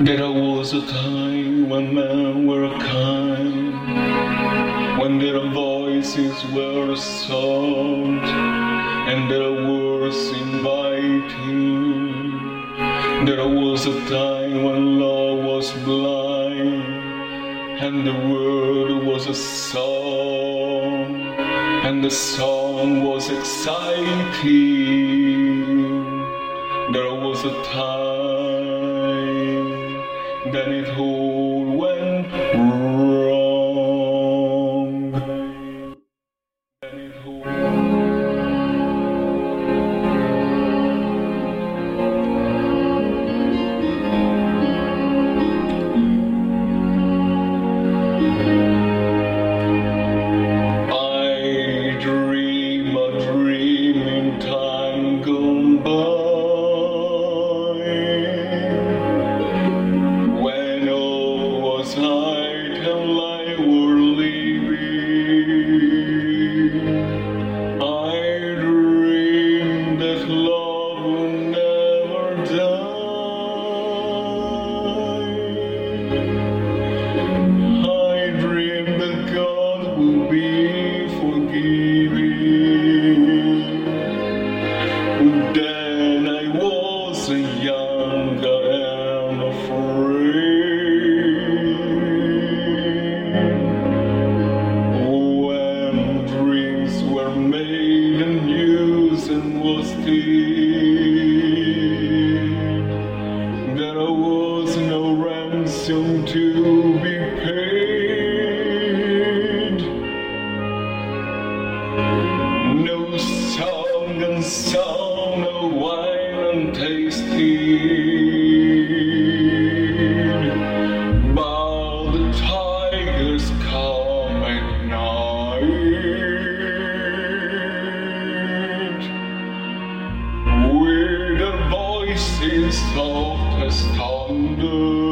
There was a time when men were kind, when their voices were soft and their words inviting. There was a time when love was blind and the world was a song and the song was exciting. There was a time then it soon to be paid. No song and song, no wine and. While the tigers come at night. With the voices soft as thunder.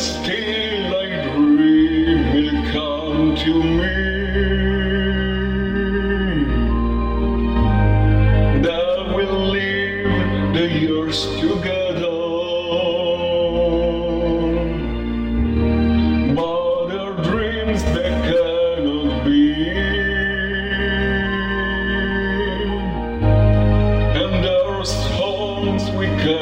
still I dream will come to me. That will live the years together. But our dreams cannot be. And our we.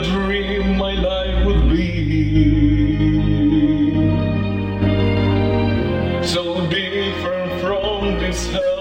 a dream my life would be. So different from this hell.